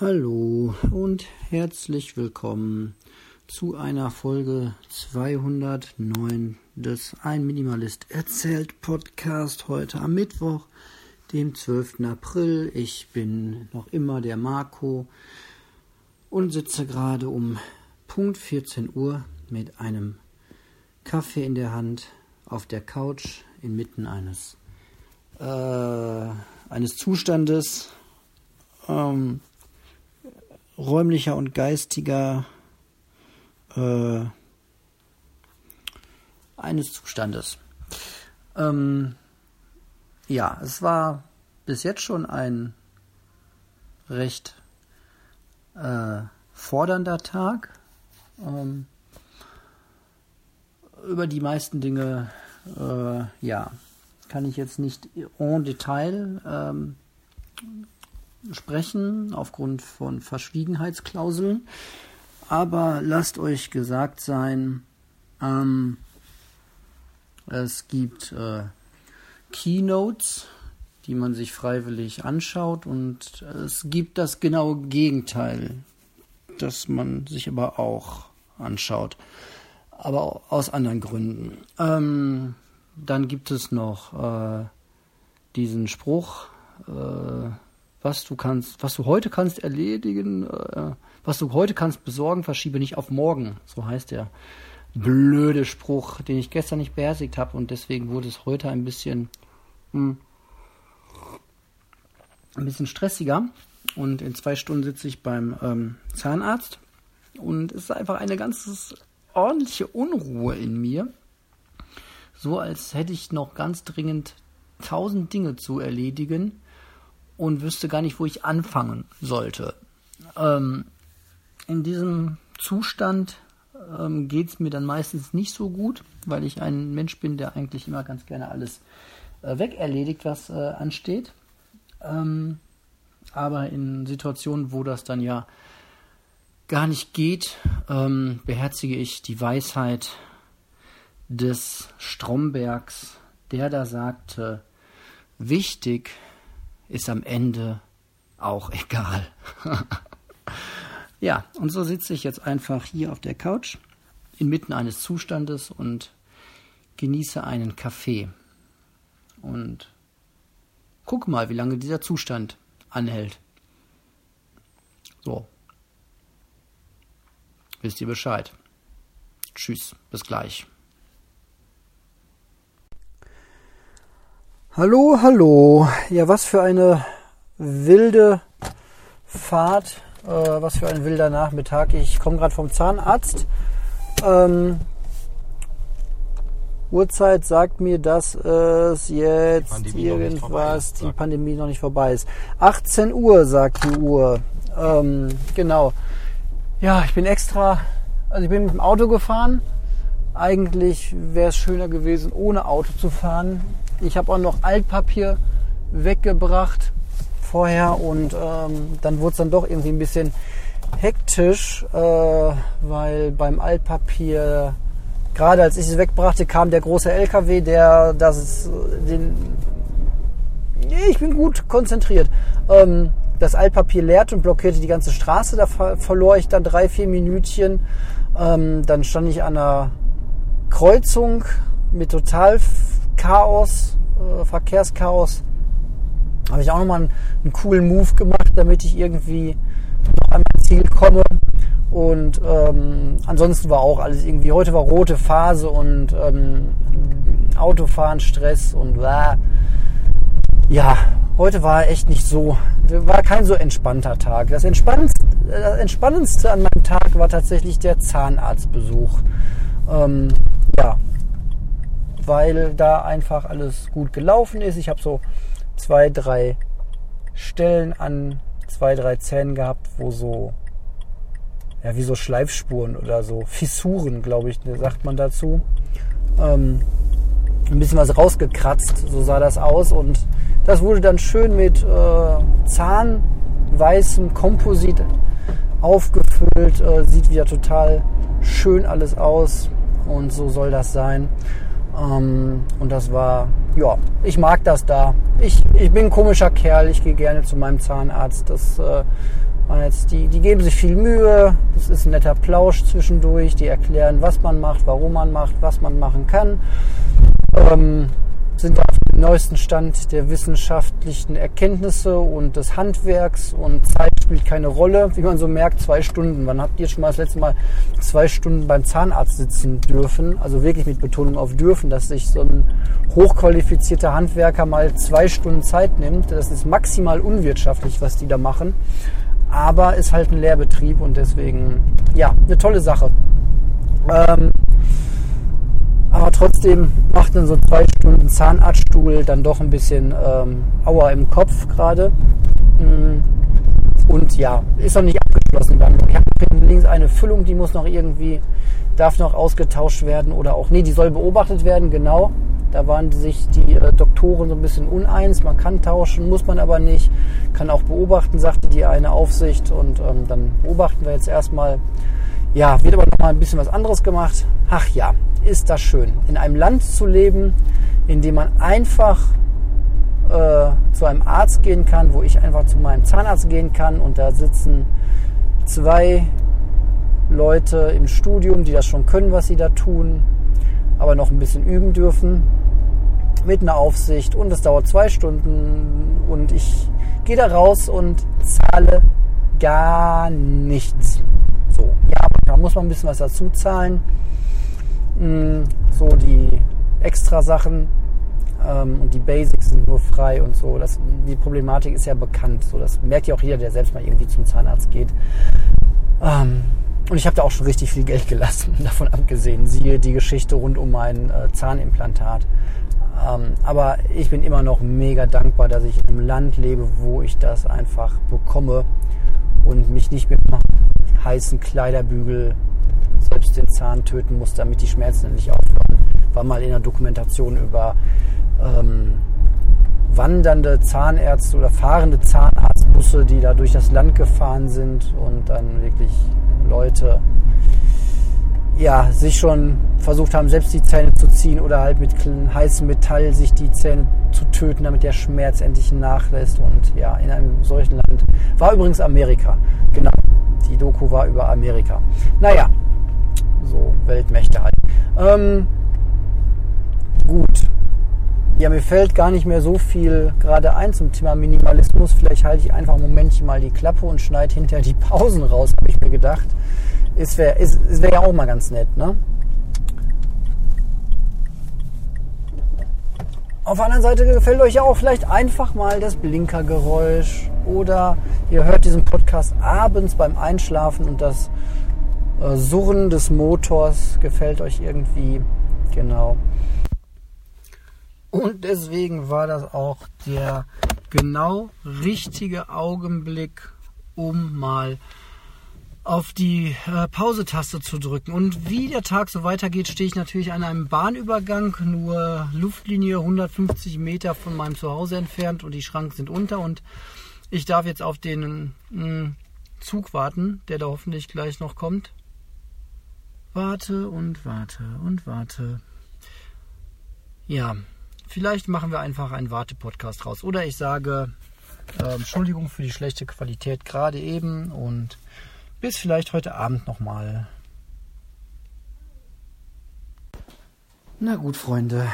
Hallo und herzlich willkommen zu einer Folge 209 des Ein Minimalist erzählt Podcast heute am Mittwoch, dem 12. April. Ich bin noch immer der Marco und sitze gerade um Punkt 14 Uhr mit einem Kaffee in der Hand auf der Couch inmitten eines äh, eines Zustandes ähm, räumlicher und geistiger äh, eines Zustandes. Ähm, ja, es war bis jetzt schon ein recht äh, fordernder Tag. Ähm, über die meisten Dinge, äh, ja, kann ich jetzt nicht en Detail ähm, sprechen, aufgrund von Verschwiegenheitsklauseln. Aber lasst euch gesagt sein, ähm, es gibt äh, Keynotes, die man sich freiwillig anschaut und es gibt das genaue Gegenteil, das man sich aber auch anschaut, aber aus anderen Gründen. Ähm, dann gibt es noch äh, diesen Spruch, äh, was du kannst, was du heute kannst erledigen, äh, was du heute kannst besorgen, verschiebe nicht auf morgen. So heißt der blöde Spruch, den ich gestern nicht beherzigt habe und deswegen wurde es heute ein bisschen hm, ein bisschen stressiger. Und in zwei Stunden sitze ich beim ähm, Zahnarzt und es ist einfach eine ganz ordentliche Unruhe in mir. So als hätte ich noch ganz dringend tausend Dinge zu erledigen und wüsste gar nicht, wo ich anfangen sollte. Ähm, in diesem Zustand ähm, geht es mir dann meistens nicht so gut, weil ich ein Mensch bin, der eigentlich immer ganz gerne alles äh, wegerledigt, was äh, ansteht. Ähm, aber in Situationen, wo das dann ja gar nicht geht, ähm, beherzige ich die Weisheit des Strombergs, der da sagte, wichtig ist am Ende auch egal. ja, und so sitze ich jetzt einfach hier auf der Couch inmitten eines Zustandes und genieße einen Kaffee. Und guck mal, wie lange dieser Zustand anhält. So. Wisst ihr Bescheid. Tschüss, bis gleich. Hallo, hallo. Ja, was für eine wilde Fahrt, äh, was für ein wilder Nachmittag. Ich komme gerade vom Zahnarzt. Ähm, Uhrzeit sagt mir, dass es jetzt die irgendwas, die Pandemie noch nicht vorbei ist. 18 Uhr sagt die Uhr. Ähm, genau. Ja, ich bin extra, also ich bin mit dem Auto gefahren. Eigentlich wäre es schöner gewesen, ohne Auto zu fahren. Ich habe auch noch Altpapier weggebracht vorher und ähm, dann wurde es dann doch irgendwie ein bisschen hektisch, äh, weil beim Altpapier, gerade als ich es wegbrachte, kam der große LKW, der das den nee, ich bin gut konzentriert. Ähm, das Altpapier leerte und blockierte die ganze Straße. Da ver verlor ich dann drei, vier Minütchen. Ähm, dann stand ich an einer Kreuzung mit total Chaos, äh, Verkehrschaos, habe ich auch nochmal einen, einen coolen Move gemacht, damit ich irgendwie noch an mein Ziel komme. Und ähm, ansonsten war auch alles irgendwie, heute war rote Phase und ähm, Autofahren, Stress und blah. ja, heute war echt nicht so, war kein so entspannter Tag. Das Entspannendste, das Entspannendste an meinem Tag war tatsächlich der Zahnarztbesuch. Ähm, weil da einfach alles gut gelaufen ist. Ich habe so zwei, drei Stellen an zwei, drei Zähnen gehabt, wo so, ja, wie so Schleifspuren oder so Fissuren, glaube ich, sagt man dazu. Ähm, ein bisschen was rausgekratzt, so sah das aus. Und das wurde dann schön mit äh, zahnweißem Komposit aufgefüllt. Äh, sieht wieder total schön alles aus. Und so soll das sein. Ähm, und das war, ja, ich mag das da. Ich, ich bin ein komischer Kerl, ich gehe gerne zu meinem Zahnarzt. Das äh, jetzt, die, die geben sich viel Mühe, das ist ein netter Plausch zwischendurch, die erklären, was man macht, warum man macht, was man machen kann. Ähm, sind auf dem neuesten Stand der wissenschaftlichen Erkenntnisse und des Handwerks und Zeit spielt keine Rolle. Wie man so merkt, zwei Stunden. Wann habt ihr schon mal das letzte Mal zwei Stunden beim Zahnarzt sitzen dürfen? Also wirklich mit Betonung auf dürfen, dass sich so ein hochqualifizierter Handwerker mal zwei Stunden Zeit nimmt. Das ist maximal unwirtschaftlich, was die da machen. Aber ist halt ein Lehrbetrieb und deswegen, ja, eine tolle Sache. Ähm, aber trotzdem macht dann so zwei Stunden Zahnarztstuhl dann doch ein bisschen ähm, Aua im Kopf gerade. Mm. Und ja, ist noch nicht abgeschlossen. Ich habe links eine Füllung, die muss noch irgendwie, darf noch ausgetauscht werden oder auch, nee, die soll beobachtet werden, genau. Da waren sich die äh, Doktoren so ein bisschen uneins. Man kann tauschen, muss man aber nicht. Kann auch beobachten, sagte die eine Aufsicht. Und ähm, dann beobachten wir jetzt erstmal. Ja, wird aber noch mal ein bisschen was anderes gemacht. Ach ja, ist das schön, in einem Land zu leben, in dem man einfach äh, zu einem Arzt gehen kann, wo ich einfach zu meinem Zahnarzt gehen kann und da sitzen zwei Leute im Studium, die das schon können, was sie da tun, aber noch ein bisschen üben dürfen mit einer Aufsicht und es dauert zwei Stunden und ich gehe da raus und zahle gar nichts. So, ja, da muss man ein bisschen was dazu zahlen. Mm, so die extra Sachen ähm, und die Basics sind nur frei und so. Das, die Problematik ist ja bekannt. So, das merkt ja auch jeder, der selbst mal irgendwie zum Zahnarzt geht. Ähm, und ich habe da auch schon richtig viel Geld gelassen, davon abgesehen. Siehe die Geschichte rund um mein äh, Zahnimplantat. Ähm, aber ich bin immer noch mega dankbar, dass ich einem Land lebe, wo ich das einfach bekomme und mich nicht mit heißen Kleiderbügel selbst den Zahn töten muss, damit die Schmerzen nicht aufhören. War mal in der Dokumentation über ähm, wandernde Zahnärzte oder fahrende Zahnarztbusse, die da durch das Land gefahren sind und dann wirklich Leute ja, sich schon versucht haben, selbst die Zähne zu ziehen oder halt mit heißem Metall sich die Zähne zu töten, damit der Schmerz endlich nachlässt. Und ja, in einem solchen Land war übrigens Amerika. Genau, die Doku war über Amerika. Naja, so Weltmächte halt. Ähm. Ja, mir fällt gar nicht mehr so viel gerade ein zum Thema Minimalismus. Vielleicht halte ich einfach ein Momentchen mal die Klappe und schneide hinterher die Pausen raus, habe ich mir gedacht. Es wäre wär ja auch mal ganz nett, ne? Auf der anderen Seite gefällt euch ja auch vielleicht einfach mal das Blinkergeräusch oder ihr hört diesen Podcast abends beim Einschlafen und das äh, Surren des Motors gefällt euch irgendwie. Genau. Und deswegen war das auch der genau richtige Augenblick, um mal auf die äh, Pause-Taste zu drücken. Und wie der Tag so weitergeht, stehe ich natürlich an einem Bahnübergang, nur Luftlinie 150 Meter von meinem Zuhause entfernt und die Schranken sind unter und ich darf jetzt auf den mh, hm, Zug warten, der da hoffentlich gleich noch kommt. Warte und warte und warte. Ja, vielleicht machen wir einfach einen Warte-Podcast raus. Oder ich sage, äh, Entschuldigung für die schlechte Qualität gerade eben und bis vielleicht heute Abend nochmal. Na gut, Freunde,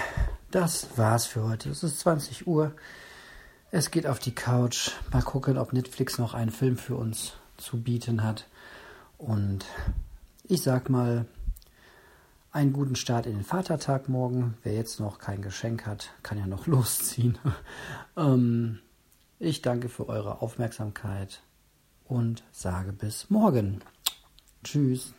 das war's für heute. Es ist 20 Uhr. Es geht auf die Couch. Mal gucken, ob Netflix noch einen Film für uns zu bieten hat. Und ich sag mal, einen guten Start in den Vatertag morgen. Wer jetzt noch kein Geschenk hat, kann ja noch losziehen. ähm, ich danke für eure Aufmerksamkeit und sage bis morgen. Tschüss.